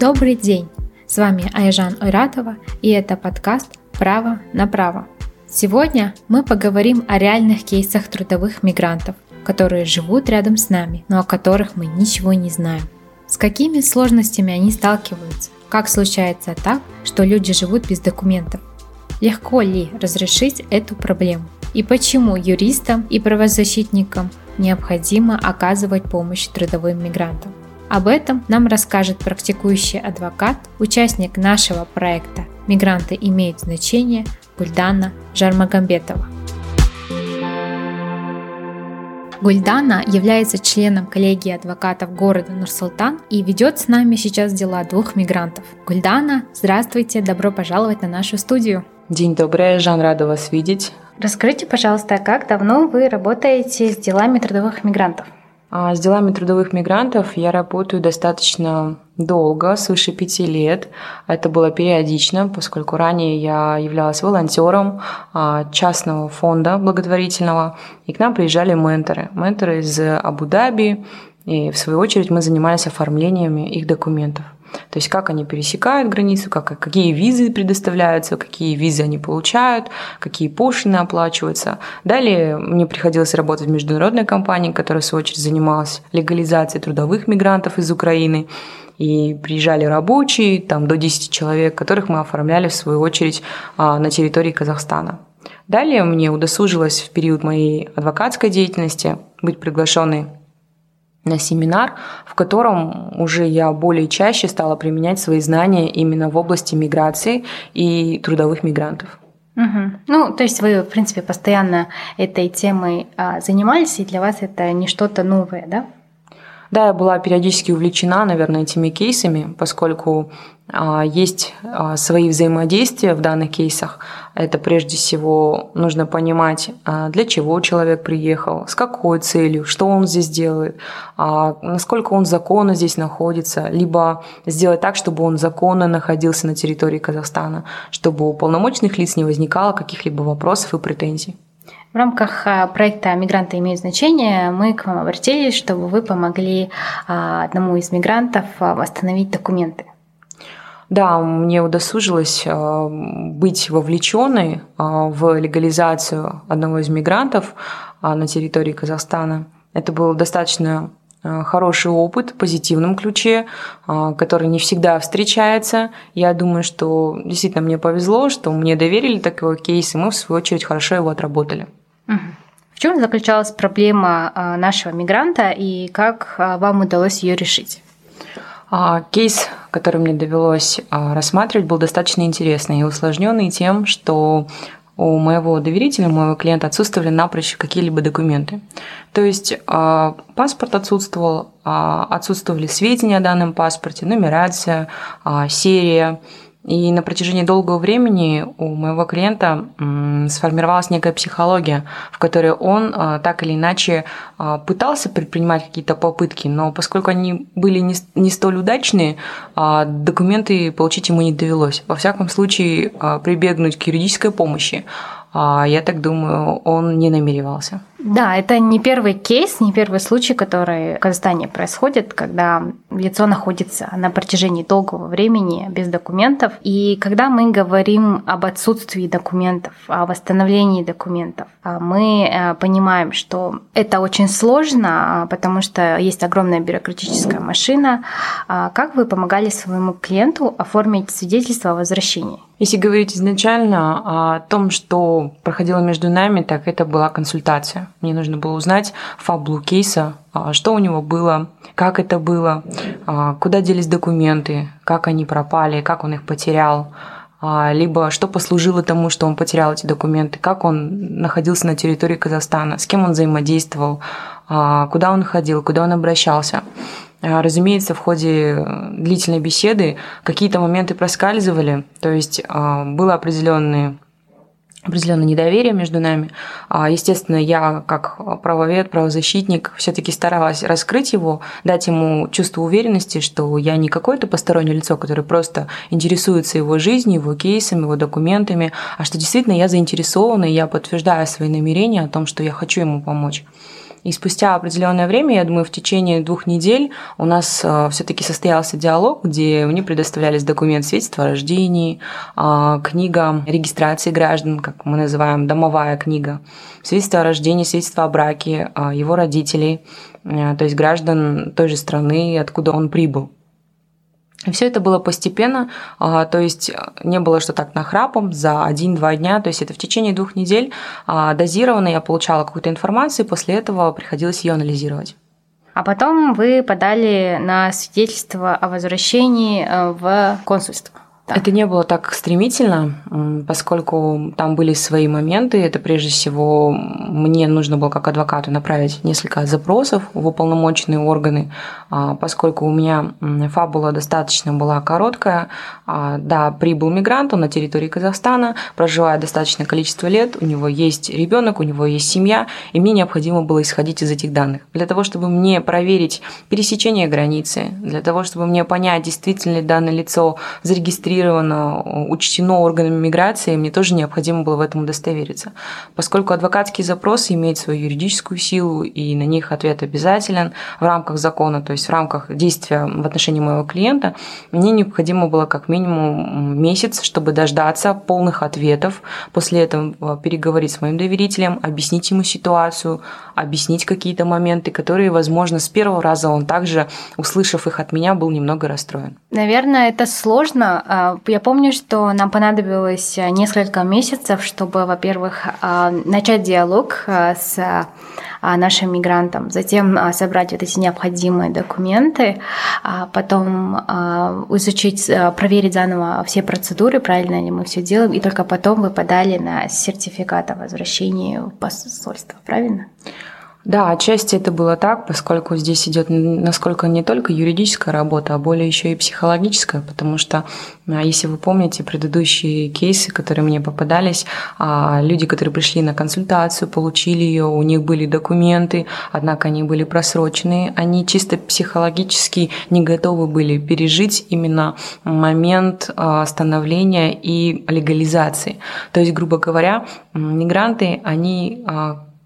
Добрый день! С вами Айжан Ойратова и это подкаст «Право на право». Сегодня мы поговорим о реальных кейсах трудовых мигрантов, которые живут рядом с нами, но о которых мы ничего не знаем. С какими сложностями они сталкиваются? Как случается так, что люди живут без документов? Легко ли разрешить эту проблему? И почему юристам и правозащитникам необходимо оказывать помощь трудовым мигрантам? Об этом нам расскажет практикующий адвокат, участник нашего проекта «Мигранты имеют значение» Гульдана Жармагамбетова. Гульдана является членом коллегии адвокатов города Нур-Султан и ведет с нами сейчас дела двух мигрантов. Гульдана, здравствуйте, добро пожаловать на нашу студию. День добрый, Жан, рада вас видеть. Расскажите, пожалуйста, как давно вы работаете с делами трудовых мигрантов? А с делами трудовых мигрантов я работаю достаточно долго, свыше пяти лет. Это было периодично, поскольку ранее я являлась волонтером а, частного фонда благотворительного, и к нам приезжали менторы. Менторы из Абу-Даби, и в свою очередь мы занимались оформлениями их документов. То есть как они пересекают границу, как, какие визы предоставляются, какие визы они получают, какие пошлины оплачиваются. Далее мне приходилось работать в международной компании, которая в свою очередь занималась легализацией трудовых мигрантов из Украины. И приезжали рабочие, там до 10 человек, которых мы оформляли в свою очередь а, на территории Казахстана. Далее мне удосужилось в период моей адвокатской деятельности быть приглашенной семинар, в котором уже я более чаще стала применять свои знания именно в области миграции и трудовых мигрантов. Угу. Ну, то есть вы, в принципе, постоянно этой темой а, занимались, и для вас это не что-то новое, да? Да, я была периодически увлечена, наверное, этими кейсами, поскольку а, есть а, свои взаимодействия в данных кейсах. Это прежде всего нужно понимать, а, для чего человек приехал, с какой целью, что он здесь делает, насколько он законно здесь находится, либо сделать так, чтобы он законно находился на территории Казахстана, чтобы у полномочных лиц не возникало каких-либо вопросов и претензий. В рамках проекта «Мигранты имеют значение» мы к вам обратились, чтобы вы помогли одному из мигрантов восстановить документы. Да, мне удосужилось быть вовлеченной в легализацию одного из мигрантов на территории Казахстана. Это был достаточно хороший опыт в позитивном ключе, который не всегда встречается. Я думаю, что действительно мне повезло, что мне доверили такой кейс, и мы, в свою очередь, хорошо его отработали. В чем заключалась проблема нашего мигранта и как вам удалось ее решить? А, кейс, который мне довелось а, рассматривать, был достаточно интересный и усложненный тем, что у моего доверителя, у моего клиента отсутствовали напрочь какие-либо документы. То есть а, паспорт отсутствовал, отсутствовали сведения о данном паспорте, нумерация, серия, и на протяжении долгого времени у моего клиента сформировалась некая психология, в которой он а, так или иначе а, пытался предпринимать какие-то попытки, но поскольку они были не столь удачные, а, документы получить ему не довелось. Во всяком случае, прибегнуть к юридической помощи, я так думаю, он не намеревался. Да, это не первый кейс, не первый случай, который в Казахстане происходит, когда лицо находится на протяжении долгого времени без документов. И когда мы говорим об отсутствии документов, о восстановлении документов, а мы э, понимаем, что это очень сложно, а, потому что есть огромная бюрократическая машина. А как вы помогали своему клиенту оформить свидетельство о возвращении? Если говорить изначально о том, что проходило между нами, так это была консультация. Мне нужно было узнать фаблу кейса, а, что у него было, как это было, а, куда делись документы, как они пропали, как он их потерял, а, либо что послужило тому, что он потерял эти документы, как он находился на территории Казахстана, с кем он взаимодействовал, куда он ходил, куда он обращался. Разумеется, в ходе длительной беседы какие-то моменты проскальзывали, то есть было определенные определенное недоверие между нами. А, естественно, я как правовед, правозащитник все-таки старалась раскрыть его, дать ему чувство уверенности, что я не какое-то постороннее лицо, которое просто интересуется его жизнью, его кейсами, его документами, а что действительно я заинтересована, и я подтверждаю свои намерения о том, что я хочу ему помочь. И спустя определенное время, я думаю, в течение двух недель у нас э, все-таки состоялся диалог, где мне предоставлялись документ свидетельства о рождении, э, книга регистрации граждан, как мы называем, домовая книга, свидетельство о рождении, свидетельство о браке э, его родителей, то есть граждан той же страны, откуда он прибыл. Все это было постепенно, а, то есть э, не было что так нахрапом за один-два дня, то есть это в течение двух недель а, дозированно я получала какую-то информацию, и после этого приходилось ее анализировать. А потом вы подали на свидетельство о возвращении э, в консульство. Это не было так стремительно, поскольку там были свои моменты. Это прежде всего мне нужно было как адвокату направить несколько запросов в уполномоченные органы, а, поскольку у меня фабула достаточно была короткая. А, да, прибыл мигрант, он на территории Казахстана, проживает достаточное количество лет, у него есть ребенок, у него есть семья, и мне необходимо было исходить из этих данных. Для того, чтобы мне проверить пересечение границы, для того, чтобы мне понять, действительно ли данное лицо зарегистрировано учтено органами миграции, мне тоже необходимо было в этом удостовериться. Поскольку адвокатский запрос имеет свою юридическую силу, и на них ответ обязателен в рамках закона, то есть в рамках действия в отношении моего клиента, мне необходимо было как минимум месяц, чтобы дождаться полных ответов, после этого переговорить с моим доверителем, объяснить ему ситуацию, объяснить какие-то моменты, которые, возможно, с первого раза он также, услышав их от меня, был немного расстроен. Наверное, это сложно а, я помню, что нам понадобилось э, несколько месяцев, чтобы, во-первых, э, начать диалог э, с нашим мигрантом, затем собрать вот эти необходимые документы, а потом изучить, проверить заново все процедуры, правильно ли мы все делаем, и только потом вы подали на сертификат о возвращении в посольство, правильно? Да, отчасти это было так, поскольку здесь идет насколько не только юридическая работа, а более еще и психологическая, потому что, а, если вы помните предыдущие кейсы, которые мне попадались, а, люди, которые пришли на консультацию, получили ее, у них были документы, однако они были просрочены, они чисто психологически не готовы были пережить именно момент а, становления и легализации. То есть, грубо говоря, мигранты, они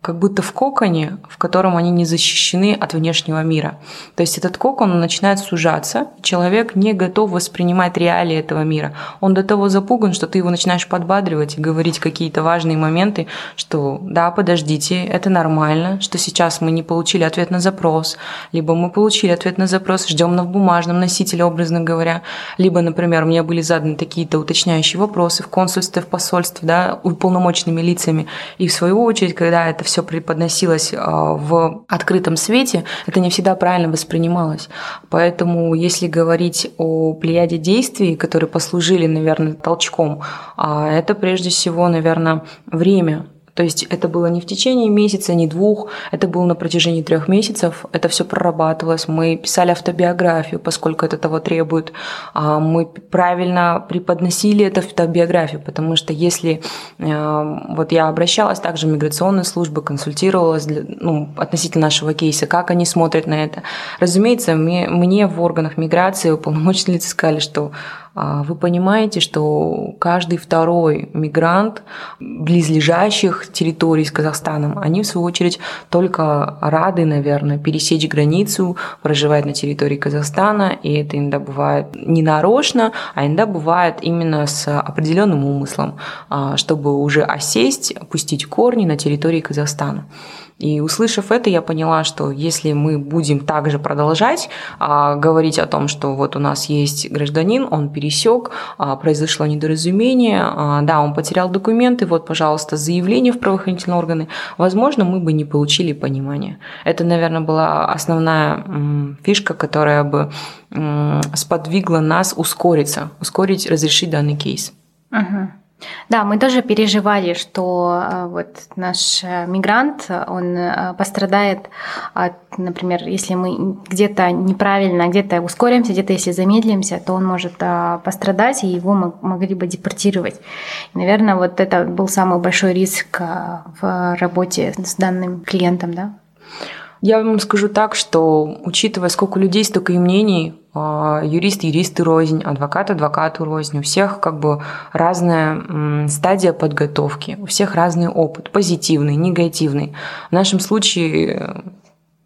как будто в коконе, в котором они не защищены от внешнего мира. То есть этот кокон начинает сужаться, человек не готов воспринимать реалии этого мира. Он до того запуган, что ты его начинаешь подбадривать и говорить какие-то важные моменты, что да, подождите, это нормально, что сейчас мы не получили ответ на запрос, либо мы получили ответ на запрос, ждем на бумажном носителе, образно говоря, либо, например, мне были заданы какие-то уточняющие вопросы в консульстве, в посольстве, да, уполномоченными лицами, и в свою очередь, когда это преподносилось а, в открытом свете, это не всегда правильно воспринималось. Поэтому, если говорить о плеяде действий, которые послужили, наверное, толчком, а, это прежде всего, наверное, время, то есть это было не в течение месяца, не двух, это было на протяжении трех месяцев. Это все прорабатывалось. Мы писали автобиографию, поскольку это того требует. А, мы правильно преподносили эту автобиографию, потому что если э, вот я обращалась также в миграционные службы, консультировалась для, ну, относительно нашего кейса, как они смотрят на это. Разумеется, мне, мне в органах миграции уполномоченные сказали, что вы понимаете, что каждый второй мигрант близлежащих территорий с Казахстаном, они в свою очередь только рады, наверное, пересечь границу, проживать на территории Казахстана, и это иногда бывает не нарочно, а иногда бывает именно с определенным умыслом, а, чтобы уже осесть, пустить корни на территории Казахстана. И услышав это, я поняла, что если мы будем также продолжать а, говорить о том, что вот у нас есть гражданин, он пересек, а, произошло недоразумение, а, да, он потерял документы, вот, пожалуйста, заявление в правоохранительные органы, возможно, мы бы не получили понимания. Это, наверное, была основная м, фишка, которая бы м, сподвигла нас ускориться, ускорить, разрешить данный кейс. Uh-huh. Да, мы тоже переживали, что э, вот наш э, мигрант, он э, пострадает от, например, если мы где-то неправильно, где-то ускоримся, где-то если замедлимся, то он может пострадать, и его могли бы депортировать. И, наверное, вот это был самый большой риск в работе с данным клиентом, да? Я вам скажу так, что учитывая, сколько людей, столько и мнений, юрист юристы рознь, адвокат адвокату рознь. У всех как бы разная стадия подготовки, у всех разный опыт, позитивный, негативный. В нашем случае э,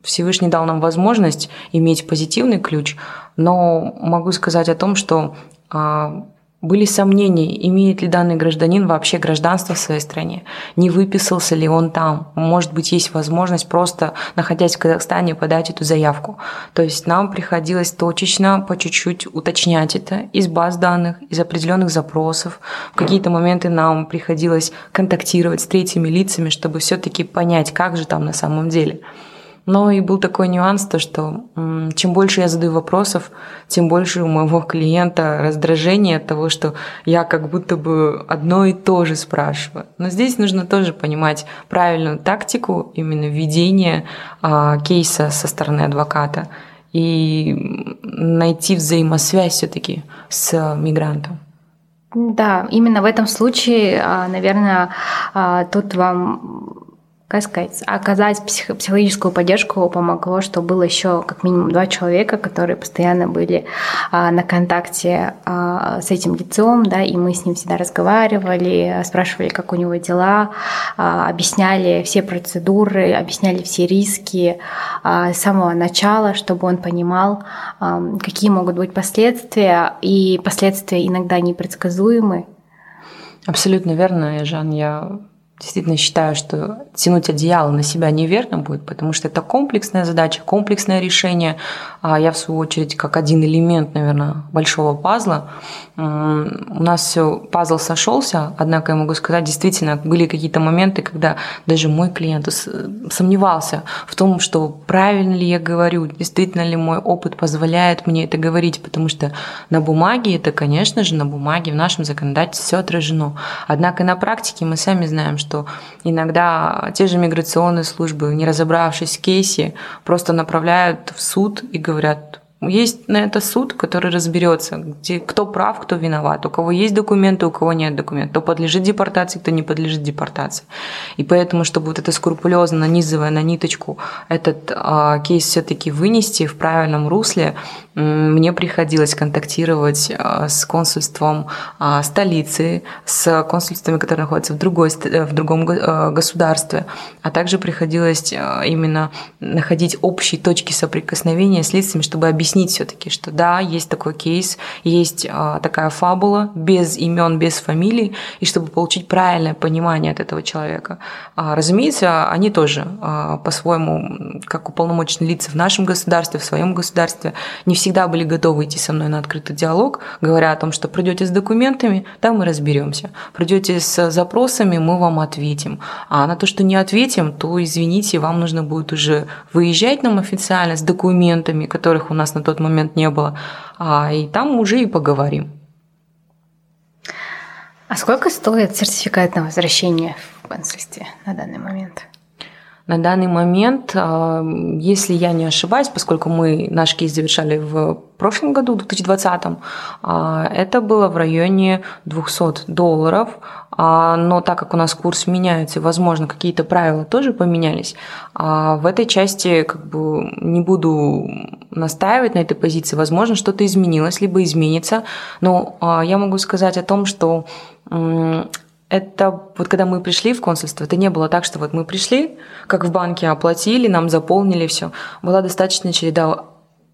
Всевышний дал нам возможность иметь позитивный ключ, но могу сказать о том, что а, были сомнения, имеет ли данный гражданин вообще гражданство в своей стране, не выписался ли он там. Может быть, есть возможность просто, находясь в Казахстане, подать эту заявку. То есть нам приходилось точечно, по чуть-чуть уточнять это из баз данных, из определенных запросов. В какие-то моменты нам приходилось контактировать с третьими лицами, чтобы все-таки понять, как же там на самом деле. Но и был такой нюанс, то что чем больше я задаю вопросов, тем больше у моего клиента раздражение от того, что я как будто бы одно и то же спрашиваю. Но здесь нужно тоже понимать правильную тактику именно введения а, кейса со стороны адвоката и найти взаимосвязь все-таки с мигрантом. Да, именно в этом случае, а, наверное, а, тут вам как сказать, оказать псих, психологическую поддержку помогло, что было еще как минимум два человека, которые постоянно были а, на контакте а, с этим лицом, да, и мы с ним всегда разговаривали, спрашивали, как у него дела, а, объясняли все процедуры, объясняли все риски а, с самого начала, чтобы он понимал, а, какие могут быть последствия, и последствия иногда непредсказуемы. Абсолютно верно, Жан. Я действительно считаю, что тянуть одеяло на себя неверно будет, потому что это комплексная задача, комплексное решение. А я, в свою очередь, как один элемент, наверное, большого пазла. У нас все пазл сошелся, однако я могу сказать, действительно, были какие-то моменты, когда даже мой клиент сомневался в том, что правильно ли я говорю, действительно ли мой опыт позволяет мне это говорить, потому что на бумаге это, конечно же, на бумаге в нашем законодательстве все отражено. Однако на практике мы сами знаем, что иногда те же миграционные службы, не разобравшись в кейсе, просто направляют в суд и говорят, Jurat есть на это суд, который разберется, где, кто прав, кто виноват, у кого есть документы, у кого нет документов, кто подлежит депортации, кто не подлежит депортации. И поэтому, чтобы вот это скрупулезно, нанизывая на ниточку, этот а, кейс все-таки вынести в правильном русле, мне приходилось контактировать а, с консульством а, столицы, с консульствами, которые находятся в, другой, в другом а, государстве, а также приходилось а, именно находить общие точки соприкосновения с лицами, чтобы объяснить объяснить все-таки, что да, есть такой кейс, есть а, такая фабула без имен, без фамилий, и чтобы получить правильное понимание от этого человека. А, разумеется, они тоже а, по-своему, как уполномоченные лица в нашем государстве, в своем государстве, не всегда были готовы идти со мной на открытый диалог, говоря о том, что придете с документами, там мы разберемся. Придете с запросами, мы вам ответим. А на то, что не ответим, то, извините, вам нужно будет уже выезжать нам официально с документами, которых у нас на тот момент не было. А, и там уже и поговорим. А сколько стоит сертификат на возвращение в консульстве на данный момент? На данный момент, а, если я не ошибаюсь, поскольку мы наш кейс завершали в прошлом году, в 2020, а, это было в районе 200 долларов, а, но так как у нас курс меняется, возможно, какие-то правила тоже поменялись, в этой части как бы не буду настаивать на этой позиции, возможно, что-то изменилось, либо изменится, но я могу сказать о том, что это вот когда мы пришли в консульство, это не было так, что вот мы пришли, как в банке оплатили, нам заполнили все. Была достаточно череда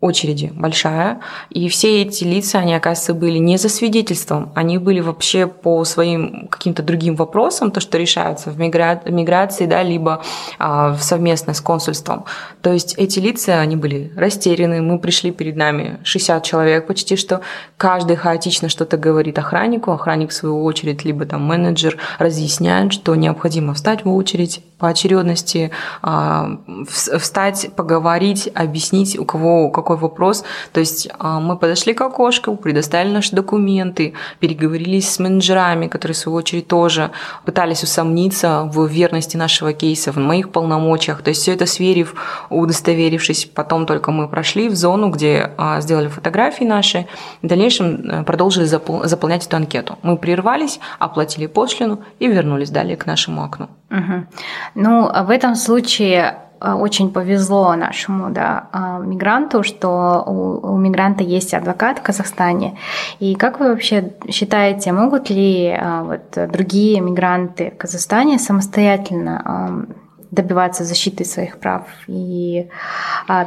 очереди большая, и все эти лица, они, оказывается, были не за свидетельством, они были вообще по своим каким-то другим вопросам, то, что решаются в миграции, да, либо а, совместно с консульством. То есть эти лица, они были растеряны, мы пришли перед нами 60 человек почти, что каждый хаотично что-то говорит охраннику, охранник в свою очередь, либо там менеджер разъясняет, что необходимо встать в очередь по очередности, а, встать, поговорить, объяснить, у кого какой вопрос. То есть а, мы подошли к окошку, предоставили наши документы, переговорились с менеджерами, которые, в свою очередь, тоже пытались усомниться в верности нашего кейса, в моих полномочиях. То есть все это сверив, удостоверившись, потом только мы прошли в зону, где а, сделали фотографии наши, в дальнейшем э, продолжили заполнять эту анкету. Мы прервались, оплатили пошлину и вернулись далее к нашему окну. Угу. Ну, в этом случае э, очень повезло нашему да, э, мигранту, что у, у мигранта есть адвокат в Казахстане. И как вы вообще считаете, могут ли вот, другие мигранты в Казахстане самостоятельно добиваться защиты своих прав и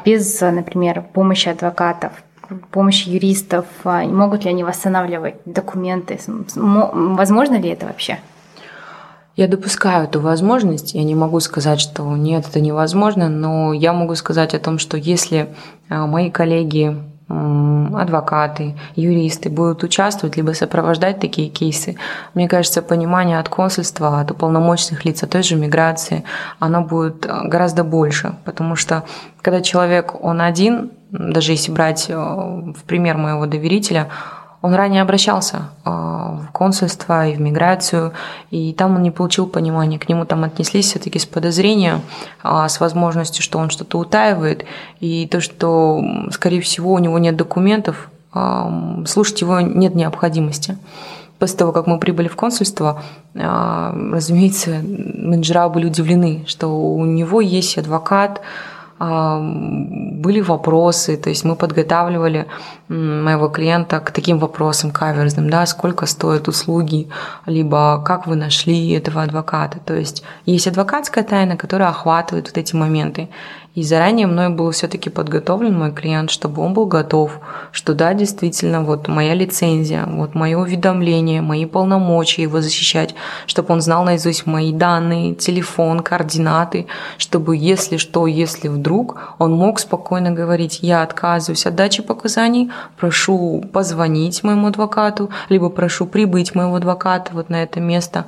без, например, помощи адвокатов? помощи юристов, могут ли они восстанавливать документы, возможно ли это вообще? Я допускаю эту возможность. Я не могу сказать, что нет, это невозможно, но я могу сказать о том, что если а, мои коллеги адвокаты, юристы будут участвовать, либо сопровождать такие кейсы. Мне кажется, понимание от консульства, от уполномоченных лиц, от той же миграции, оно будет а, гораздо больше, потому что когда человек, он один, даже если брать э, в пример моего доверителя, он ранее обращался а, в консульство и в миграцию, и там он не получил понимания. К нему там отнеслись все-таки с подозрением, а, с возможностью, что он что-то утаивает, и то, что, скорее всего, у него нет документов, а, слушать его нет необходимости. После того, как мы прибыли в консульство, разумеется, менеджера были удивлены, что у него есть адвокат, были вопросы, то есть мы подготавливали моего клиента к таким вопросам каверзным, да, сколько стоят услуги, либо как вы нашли этого адвоката. То есть есть адвокатская тайна, которая охватывает вот эти моменты. И заранее мной был все-таки подготовлен мой клиент, чтобы он был готов, что да, действительно, вот моя лицензия, вот мое уведомление, мои полномочия его защищать, чтобы он знал наизусть мои данные, телефон, координаты, чтобы если что, если вдруг, он мог спокойно говорить, я отказываюсь от дачи показаний, прошу позвонить моему адвокату, либо прошу прибыть моего адвоката вот на это место,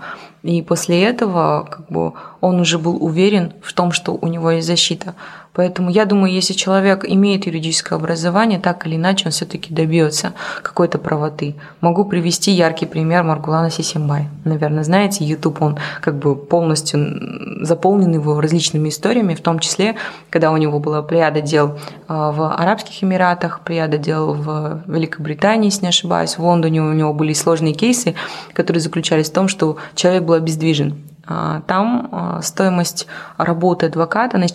и после этого как бы, он уже был уверен в том, что у него есть защита. Поэтому я думаю, если человек имеет юридическое образование, так или иначе он все-таки добьется какой-то правоты. Могу привести яркий пример Маргулана Сисимбай. Наверное, знаете, YouTube, он как бы полностью заполнен его различными историями, в том числе, когда у него была плеяда дел а, в Арабских Эмиратах, плеяда дел в Великобритании, если не ошибаюсь, в Лондоне у него были сложные кейсы, которые заключались в том, что человек был обездвижен там а, стоимость работы адвоката она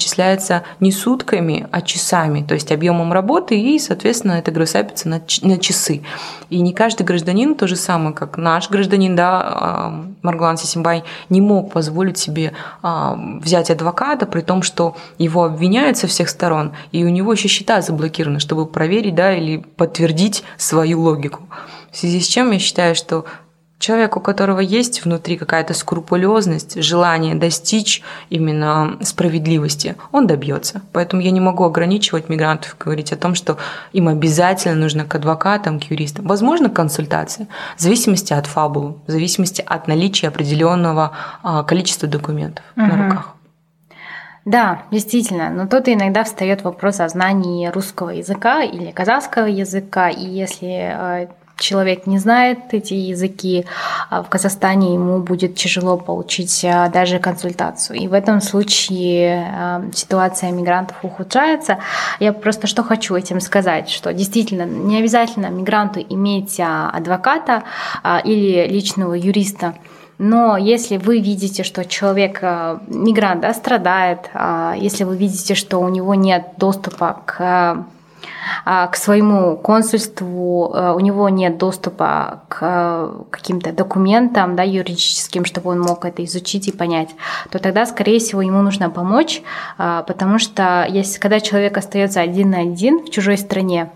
не сутками, а часами, то есть объемом работы, и, соответственно, это гроссапится на, на часы. И не каждый гражданин, то же самое, как наш гражданин, да, а, Марглан Сисимбай, не мог позволить себе взять адвоката, при том, что его обвиняют со всех сторон, и у него еще счета заблокированы, чтобы проверить да, или подтвердить свою логику. В связи с чем я считаю, что Человек, у которого есть внутри какая-то скрупулезность, желание достичь именно справедливости, он добьется. Поэтому я не могу ограничивать мигрантов, говорить о том, что им обязательно нужно к адвокатам, к юристам. Возможно, консультация, в зависимости от фабулы, в зависимости от наличия определенного а, количества документов угу. на руках. Да, действительно, но тут иногда встает вопрос о знании русского языка или казахского языка, и если а, человек не знает эти языки, а в Казахстане ему будет тяжело получить а, даже консультацию. И в этом случае а, ситуация мигрантов ухудшается. Я просто что хочу этим сказать, что действительно не обязательно мигранту иметь адвоката или личного юриста. Но если вы видите, что человек, мигрант, да, страдает, если вы видите, что у него нет доступа к к своему консульству, э, у него нет доступа к э, каким-то документам да, юридическим, чтобы он мог это изучить и понять, то тогда, скорее всего, ему нужно помочь, а, потому что если, когда человек остается один на один в чужой стране,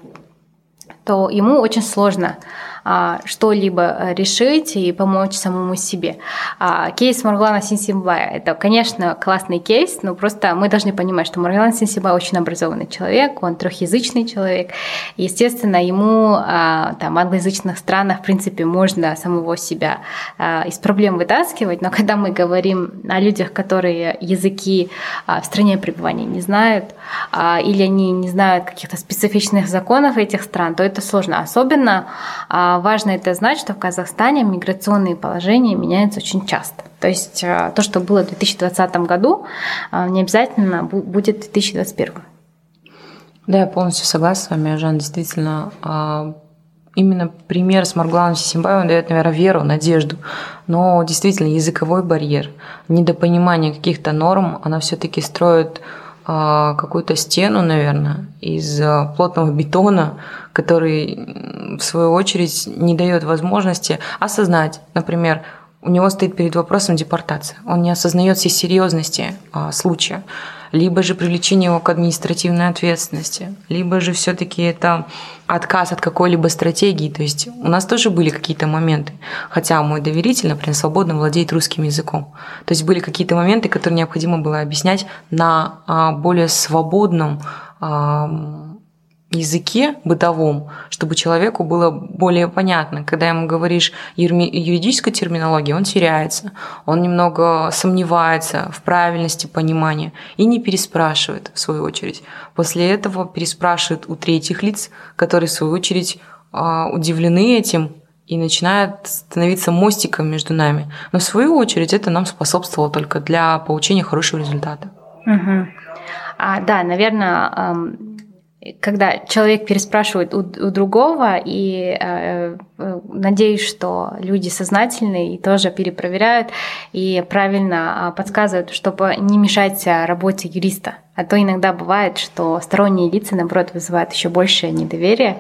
то ему очень сложно а, что-либо э, решить и помочь самому себе. А, кейс Марглана Синсимбая – это, конечно, классный кейс, но просто мы должны понимать, что Марглан Синсимбай очень образованный человек, он трехязычный человек. Естественно, ему а, там, в англоязычных странах, в принципе, можно самого себя из проблем вытаскивать, но когда мы говорим о людях, которые языки в стране пребывания не знают, или они не знают каких-то специфичных законов этих стран, то это сложно. Особенно важно это знать, что в Казахстане миграционные положения меняются очень часто. То есть э, то, что было в 2020 году, э, не обязательно будет в 2021. Да, я полностью согласна с вами, Жан. Действительно, а, именно пример с Маргланом Сисимбаевым дает, наверное, веру, надежду. Но действительно, языковой барьер, недопонимание каких-то норм, она все-таки строит какую-то стену, наверное, из а, плотного бетона, который, в свою очередь, не дает возможности осознать, например, у него стоит перед вопросом депортация. Он не осознает всей серьезности а, случая. Либо же привлечение его к административной ответственности, либо же все-таки это отказ от какой-либо стратегии. То есть у нас тоже были какие-то моменты, хотя мой доверитель, например, свободно владеет русским языком. То есть были какие-то моменты, которые необходимо было объяснять на а, более свободном языке бытовом, чтобы человеку было более понятно. Когда ему говоришь юридической терминологии, он теряется, он немного сомневается в правильности понимания и не переспрашивает, в свою очередь. После этого переспрашивает у третьих лиц, которые, в свою очередь, а, удивлены этим и начинают становиться мостиком между нами. Но, в свою очередь, это нам способствовало только для получения хорошего результата. Угу. А, да, наверное, когда человек переспрашивает у, у другого, и э, э, надеюсь, что люди сознательные и тоже перепроверяют и правильно э, подсказывают, чтобы не мешать э, работе юриста. А то иногда бывает, что сторонние лица, наоборот, вызывают еще большее недоверие,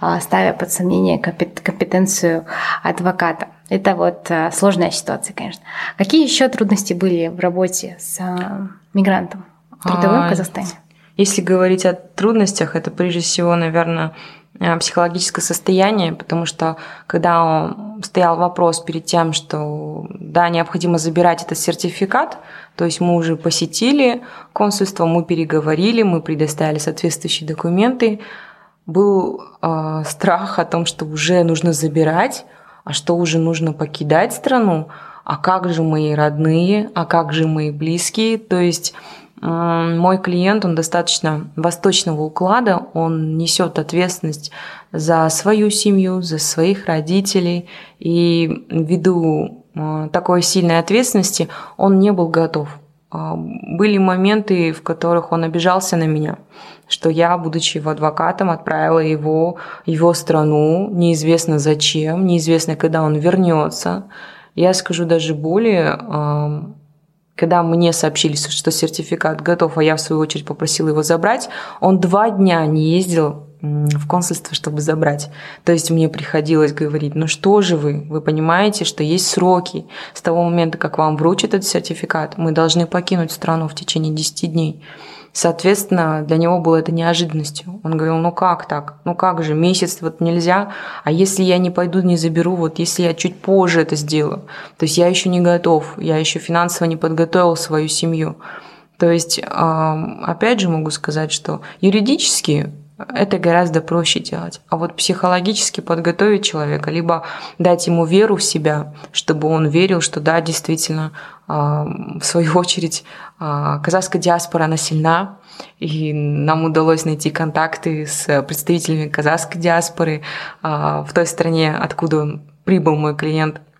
э, ставя под сомнение компетенцию адвоката. Это вот э, сложная ситуация, конечно. Какие еще трудности были в работе с э, мигрантом трудовым в а, Казахстане? Если говорить о трудностях, это прежде всего, наверное, э, психологическое состояние, потому что когда стоял вопрос перед тем, что да, необходимо забирать этот сертификат, то есть мы уже посетили консульство, мы переговорили, мы предоставили соответствующие документы, был э, страх о том, что уже нужно забирать, а что уже нужно покидать страну, а как же мои родные, а как же мои близкие, то есть мой клиент, он достаточно восточного уклада, он несет ответственность за свою семью, за своих родителей, и ввиду а, такой сильной ответственности он не был готов. А, были моменты, в которых он обижался на меня, что я, будучи его адвокатом, отправила его в его страну, неизвестно зачем, неизвестно, когда он вернется. Я скажу даже более, когда мне сообщили, что сертификат готов, а я в свою очередь попросила его забрать, он два дня не ездил в консульство, чтобы забрать. То есть мне приходилось говорить, ну что же вы, вы понимаете, что есть сроки. С того момента, как вам вручат этот сертификат, мы должны покинуть страну в течение 10 дней. Соответственно, для него было это неожиданностью. Он говорил, ну как так? Ну как же, месяц вот нельзя, а если я не пойду, не заберу, вот если я чуть позже это сделаю? То есть я еще не готов, я еще финансово не подготовил свою семью. То есть, опять же могу сказать, что юридически это гораздо проще делать. А вот психологически подготовить человека, либо дать ему веру в себя, чтобы он верил, что да, действительно, в свою очередь, а, казахская диаспора, она сильна, и нам удалось найти контакты с представителями казахской диаспоры а, в той стране, откуда прибыл мой клиент –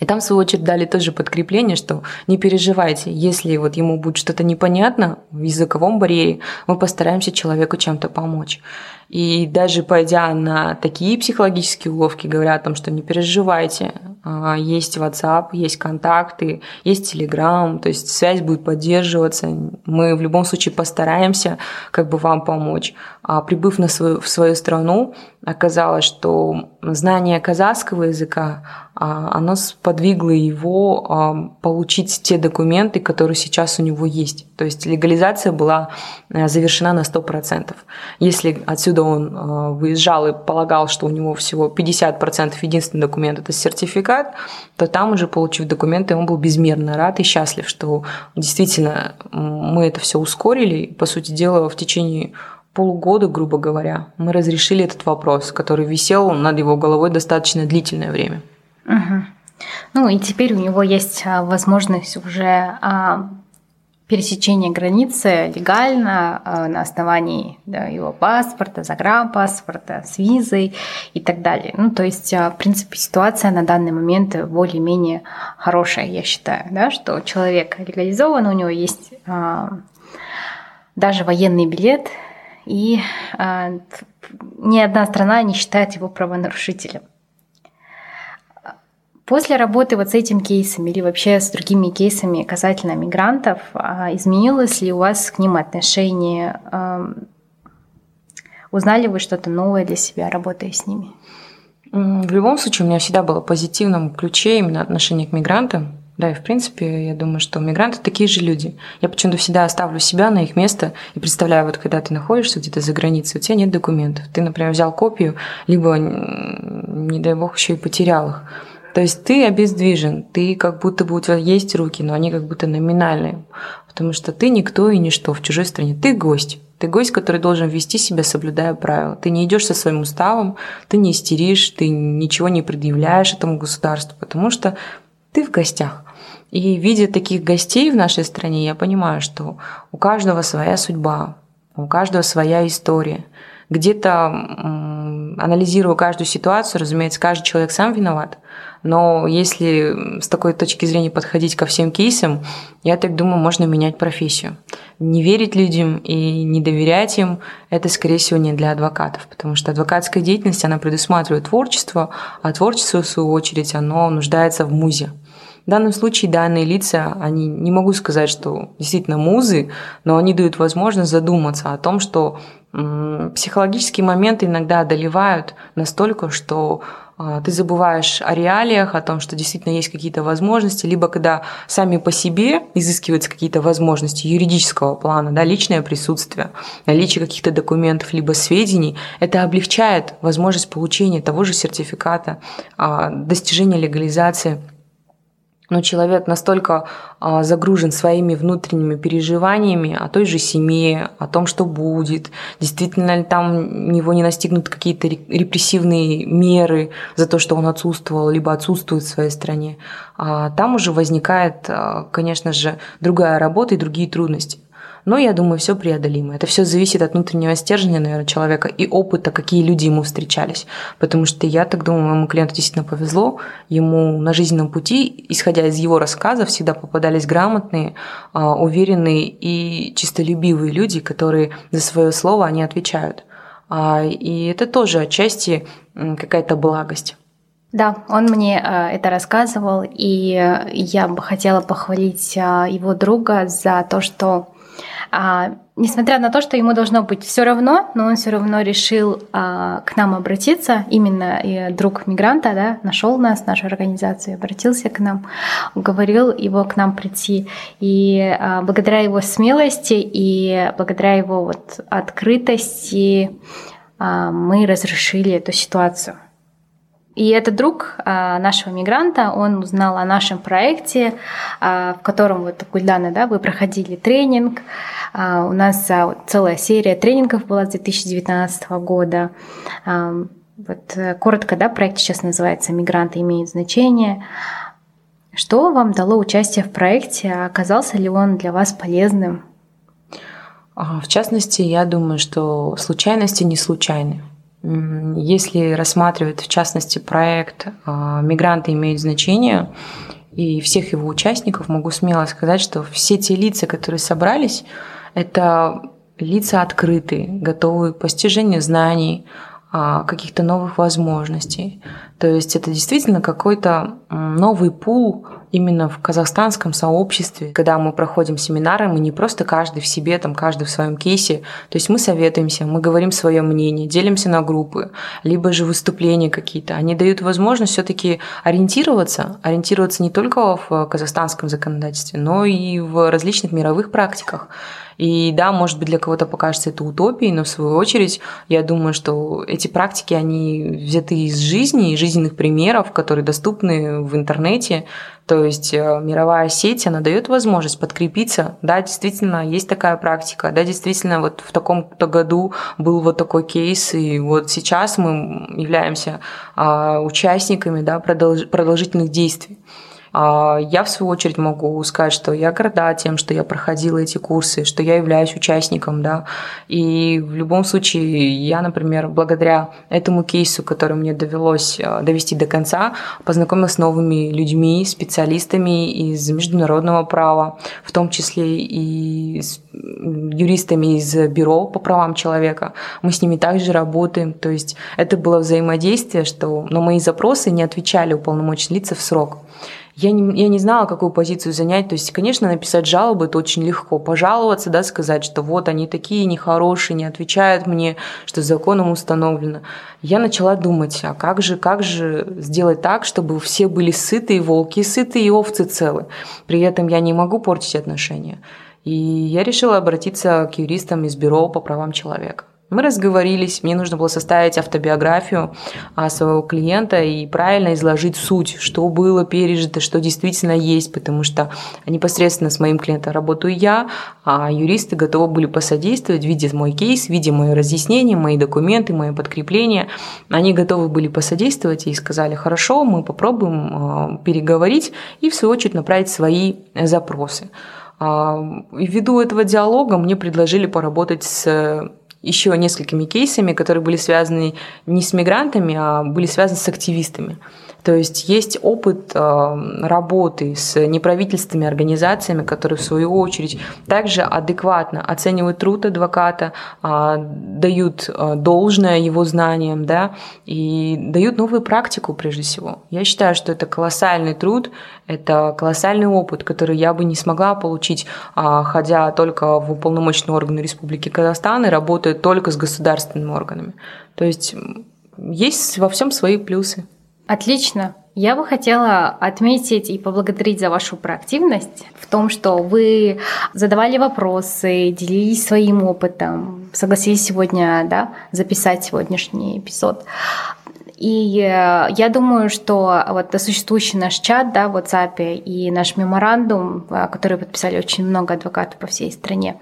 и там, в свою очередь, дали тоже подкрепление, что не переживайте, если вот ему будет что-то непонятно в языковом барьере, мы постараемся человеку чем-то помочь. И даже пойдя на такие психологические уловки, говорят о том, что не переживайте, а, есть WhatsApp, есть контакты, есть Telegram, то есть связь будет поддерживаться. Мы в любом случае постараемся как бы вам помочь. А прибыв на свою, в свою страну, оказалось, что знание казахского языка, а, оно сподвигло его а, получить те документы, которые сейчас у него есть. То есть легализация была э, завершена на 100%. Если отсюда он э, выезжал и полагал, что у него всего 50% единственный документ – это сертификат, то там уже, получив документы, он был безмерно рад и счастлив, что действительно мы это все ускорили. По сути дела, в течение полугода, грубо говоря, мы разрешили этот вопрос, который висел над его головой достаточно длительное время. Угу. Ну и теперь у него есть а, возможность уже а, пересечения границы легально а, на основании да, его паспорта, загранпаспорта, с визой и так далее. Ну, то есть, в принципе, ситуация на данный момент более-менее хорошая, я считаю, да, что человек легализован, у него есть даже военный билет, и э, ни одна страна не считает его правонарушителем. После работы вот с этим кейсом или вообще с другими кейсами касательно мигрантов, а, изменилось ли у вас к ним отношение? Узнали вы что-то новое для себя, работая с ними? В любом случае, у меня всегда было позитивном ключе именно отношение к мигрантам. Да, и в принципе, я думаю, что мигранты такие же люди. Я почему-то всегда оставлю себя на их место и представляю, вот когда ты находишься где-то за границей, у тебя нет документов. Ты, например, взял копию, либо, не дай бог, еще и потерял их. То есть ты обездвижен, ты как будто бы у тебя есть руки, но они как будто номинальные, потому что ты никто и ничто в чужой стране, ты гость. Ты гость, который должен вести себя, соблюдая правила. Ты не идешь со своим уставом, ты не истеришь, ты ничего не предъявляешь этому государству, потому что ты в гостях. И видя таких гостей в нашей стране, я понимаю, что у каждого своя судьба, у каждого своя история. Где-то анализируя каждую ситуацию, разумеется, каждый человек сам виноват. Но если с такой точки зрения подходить ко всем кейсам, я так думаю, можно менять профессию. Не верить людям и не доверять им – это, скорее всего, не для адвокатов, потому что адвокатская деятельность, она предусматривает творчество, а творчество, в свою очередь, оно нуждается в музе. В данном случае данные лица, они не могу сказать, что действительно музы, но они дают возможность задуматься о том, что психологические моменты иногда одолевают настолько, что а, ты забываешь о реалиях, о том, что действительно есть какие-то возможности, либо когда сами по себе изыскиваются какие-то возможности юридического плана, да, личное присутствие, наличие каких-то документов, либо сведений, это облегчает возможность получения того же сертификата, а, достижения легализации – но человек настолько а, загружен своими внутренними переживаниями о той же семье, о том, что будет, действительно ли там него не настигнут какие-то репрессивные меры за то, что он отсутствовал, либо отсутствует в своей стране. А там уже возникает, а, конечно же, другая работа и другие трудности. Но я думаю, все преодолимо. Это все зависит от внутреннего стержня, наверное, человека и опыта, какие люди ему встречались. Потому что я так думаю, моему клиенту действительно повезло. Ему на жизненном пути, исходя из его рассказов, всегда попадались грамотные, а, уверенные и чистолюбивые люди, которые за свое слово они отвечают. А, и это тоже отчасти какая-то благость. Да, он мне э, это рассказывал, и я бы хотела похвалить его друга за то, что а, несмотря на то, что ему должно быть все равно, но он все равно решил а, к нам обратиться, именно и друг мигранта, да, нашел нас, нашу организацию, обратился к нам, уговорил его к нам прийти. И а, благодаря его смелости и благодаря его вот открытости а, мы разрешили эту ситуацию. И этот друг а, нашего мигранта, он узнал о нашем проекте, а, в котором вот Гульдана, да, вы проходили тренинг. А, у нас целая серия тренингов была с 2019 года. Вот э, коротко, да, проект сейчас называется «Мигранты имеют значение». Что вам дало участие в проекте? Оказался ли он для вас полезным? В частности, я думаю, что случайности не случайны. Если рассматривать, в частности, проект а, «Мигранты имеют значение», и всех его участников, могу смело сказать, что все те лица, которые собрались, это лица открытые, готовые к постижению знаний, а, каких-то новых возможностей. То есть это действительно какой-то новый пул именно в казахстанском сообществе, когда мы проходим семинары, мы не просто каждый в себе, там каждый в своем кейсе, то есть мы советуемся, мы говорим свое мнение, делимся на группы, либо же выступления какие-то. Они дают возможность все-таки ориентироваться, ориентироваться не только в казахстанском законодательстве, но и в различных мировых практиках. И да, может быть, для кого-то покажется это утопией, но в свою очередь я думаю, что эти практики, они взяты из жизни, из жизненных примеров, которые доступны в интернете. То есть э, мировая сеть, она дает возможность подкрепиться. Да, действительно, есть такая практика. Да, действительно, вот в таком-то году был вот такой кейс, и вот сейчас мы являемся а, участниками да, продолжительных действий. А, я, в свою очередь, могу сказать, что я горда тем, что я проходила эти курсы, что я являюсь участником, да, и в любом случае я, например, благодаря этому кейсу, который мне довелось а, довести до конца, познакомилась с новыми людьми, специалистами из международного права, в том числе и с юристами из бюро по правам человека. Мы с ними также работаем, то есть это было взаимодействие, что на мои запросы не отвечали уполномоченные лица в срок. Я не, я не знала, какую позицию занять. То есть, конечно, написать жалобы это очень легко. Пожаловаться, да, сказать, что вот они такие нехорошие, не отвечают мне, что законом установлено. Я начала думать, а как же, как же сделать так, чтобы все были сыты, и волки сыты, и овцы целы. При этом я не могу портить отношения. И я решила обратиться к юристам из бюро по правам человека. Мы разговорились, мне нужно было составить автобиографию а, своего клиента и правильно изложить суть, что было пережито, что действительно есть, потому что непосредственно с моим клиентом работаю я, а юристы готовы были посодействовать, видя мой кейс, видя мои разъяснения, мои документы, мои подкрепления. Они готовы были посодействовать и сказали, хорошо, мы попробуем а, переговорить и в свою очередь направить свои запросы. А, ввиду этого диалога мне предложили поработать с еще несколькими кейсами, которые были связаны не с мигрантами, а были связаны с активистами. То есть есть опыт э, работы с неправительственными организациями, которые в свою очередь также адекватно оценивают труд адвоката, а, дают э, должное его знаниям, да, и дают новую практику прежде всего. Я считаю, что это колоссальный труд, это колоссальный опыт, который я бы не смогла получить, а, ходя только в уполномоченные органы Республики Казахстан и работая только с государственными органами. То есть есть во всем свои плюсы. Отлично. Я бы хотела отметить и поблагодарить за вашу проактивность в том, что вы задавали вопросы, делились своим опытом, согласились сегодня да, записать сегодняшний эпизод. И э, я думаю, что вот существующий наш чат да, в WhatsApp и наш меморандум, э, который подписали очень много адвокатов по всей стране,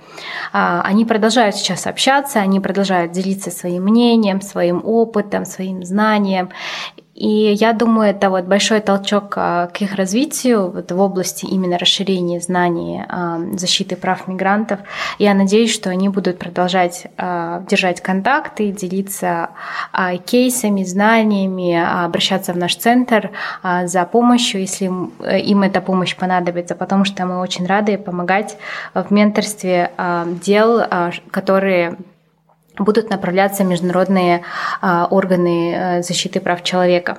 а, они продолжают сейчас общаться, они продолжают делиться своим мнением, своим опытом, своим знанием. И я думаю, это вот большой толчок а, к их развитию вот в области именно расширения знаний а, защиты прав мигрантов. Я надеюсь, что они будут продолжать а, держать контакты, делиться кейсами, знаниями, обращаться в наш центр за помощью, если им эта помощь понадобится, потому что мы очень рады помогать в менторстве дел, которые будут направляться международные а, органы э, защиты прав человека.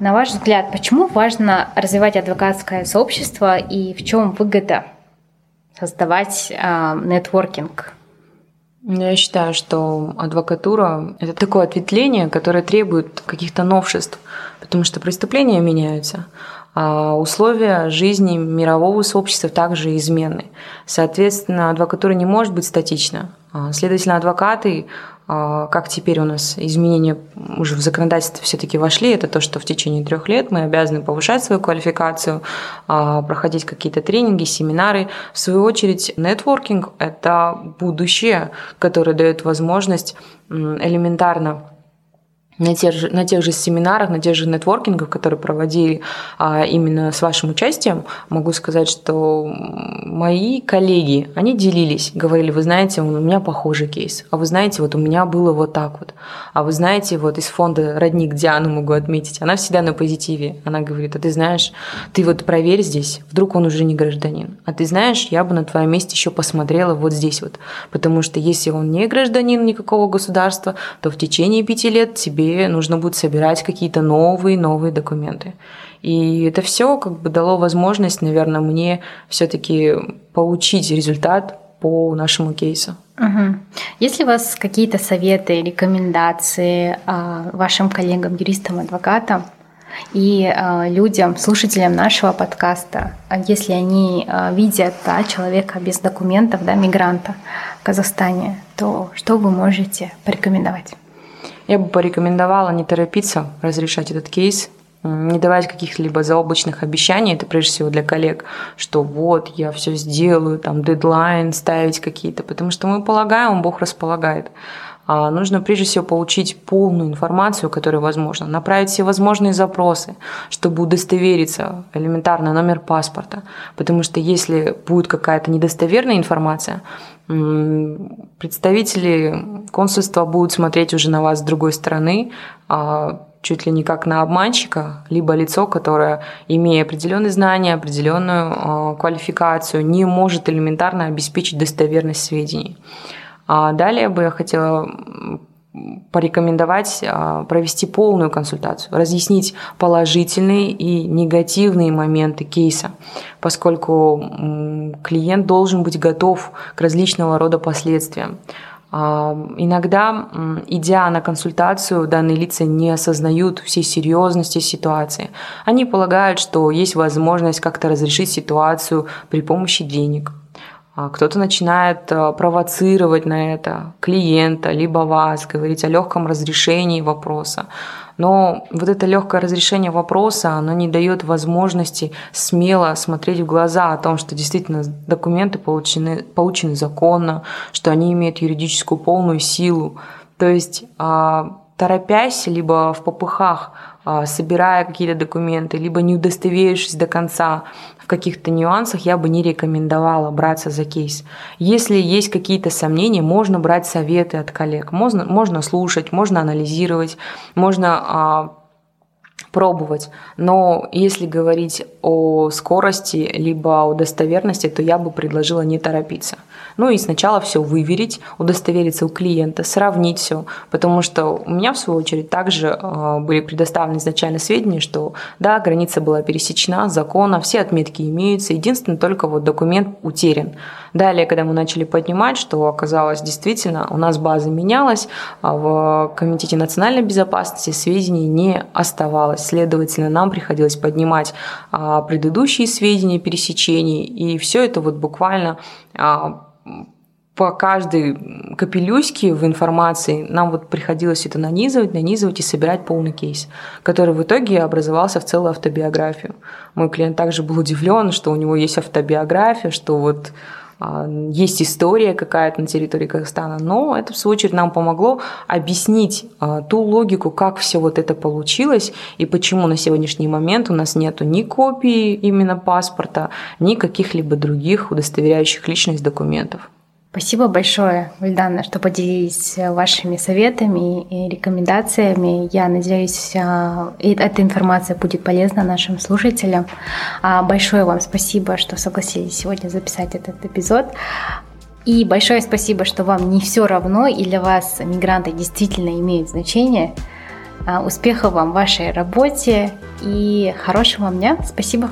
На ваш взгляд, почему важно развивать адвокатское сообщество и в чем выгода создавать а, нетворкинг? Я считаю, что адвокатура – это такое ответвление, которое требует каких-то новшеств, потому что преступления меняются, а условия жизни мирового сообщества также изменны. Соответственно, адвокатура не может быть статична. А, следовательно, адвокаты, а, как теперь у нас изменения уже в законодательстве все-таки вошли, это то, что в течение трех лет мы обязаны повышать свою квалификацию, а, проходить какие-то тренинги, семинары. В свою очередь, нетворкинг – это будущее, которое дает возможность элементарно на тех, же, на тех же семинарах, на тех же нетворкингах, которые проводили а, именно с вашим участием, могу сказать, что мои коллеги, они делились, говорили, вы знаете, у меня похожий кейс, а вы знаете, вот у меня было вот так вот, а вы знаете, вот из фонда «Родник» Диану могу отметить, она всегда на позитиве, она говорит, а ты знаешь, ты вот проверь здесь, вдруг он уже не гражданин, а ты знаешь, я бы на твоем месте еще посмотрела вот здесь вот, потому что если он не гражданин никакого государства, то в течение пяти лет тебе нужно будет собирать какие-то новые, новые документы. И это все как бы дало возможность, наверное, мне все-таки получить результат по нашему кейсу. Угу. Есть ли у вас какие-то советы, рекомендации а, вашим коллегам, юристам, адвокатам и а, людям, слушателям нашего подкаста, если они а, видят да, человека без документов, да, мигранта в Казахстане, то что вы можете порекомендовать? Я бы порекомендовала не торопиться разрешать этот кейс, не давать каких-либо заоблачных обещаний, это прежде всего для коллег, что вот, я все сделаю, там, дедлайн ставить какие-то, потому что мы полагаем, Бог располагает. а, нужно прежде всего получить полную информацию, которая возможна, направить все возможные запросы, чтобы удостовериться элементарно номер паспорта. Потому что если будет какая-то недостоверная информация, представители консульства будут смотреть уже на вас с другой стороны, а, чуть ли не как на обманщика, либо лицо, которое, имея определенные знания, определенную э, квалификацию, не может элементарно обеспечить достоверность сведений. А далее бы я хотела порекомендовать а, провести полную консультацию, разъяснить положительные и негативные моменты кейса, поскольку клиент должен быть готов к различного рода последствиям. А, иногда, идя на консультацию, данные лица не осознают всей серьезности ситуации. Они полагают, что есть возможность как-то разрешить ситуацию при помощи денег. А кто-то начинает а, провоцировать на это клиента, либо вас, говорить о легком разрешении вопроса. Но вот это легкое разрешение вопроса, оно не дает возможности смело смотреть в глаза о том, что действительно документы получены, получены законно, что они имеют юридическую полную силу. То есть а, торопясь, либо в попыхах, собирая какие-то документы, либо не удостоверившись до конца в каких-то нюансах я бы не рекомендовала браться за кейс. Если есть какие-то сомнения, можно брать советы от коллег, можно, можно слушать, можно анализировать, можно а, пробовать. Но если говорить о скорости либо о достоверности, то я бы предложила не торопиться. Ну и сначала все выверить, удостовериться у клиента, сравнить все, потому что у меня, в свою очередь, также а, были предоставлены изначально сведения, что да, граница была пересечена, закона, все отметки имеются, единственное, только вот документ утерян. Далее, когда мы начали поднимать, что оказалось действительно, у нас база менялась, а в Комитете национальной безопасности сведений не оставалось. Следовательно, нам приходилось поднимать а, предыдущие сведения пересечений, и все это вот буквально по каждой капелюське в информации нам вот приходилось это нанизывать, нанизывать и собирать полный кейс, который в итоге образовался в целую автобиографию. Мой клиент также был удивлен, что у него есть автобиография, что вот а, есть история какая-то на территории Казахстана, но это в свою очередь нам помогло объяснить а, ту логику, как все вот это получилось и почему на сегодняшний момент у нас нету ни копии именно паспорта, ни каких-либо других удостоверяющих личность документов. Спасибо большое, Ульдана, что поделились э, вашими советами и рекомендациями. Я надеюсь, э, эта информация будет полезна нашим слушателям. А, большое вам спасибо, что согласились сегодня записать этот эпизод. И большое спасибо, что вам не все равно и для вас мигранты действительно имеют значение. А, успехов вам в вашей работе и хорошего вам дня. Спасибо.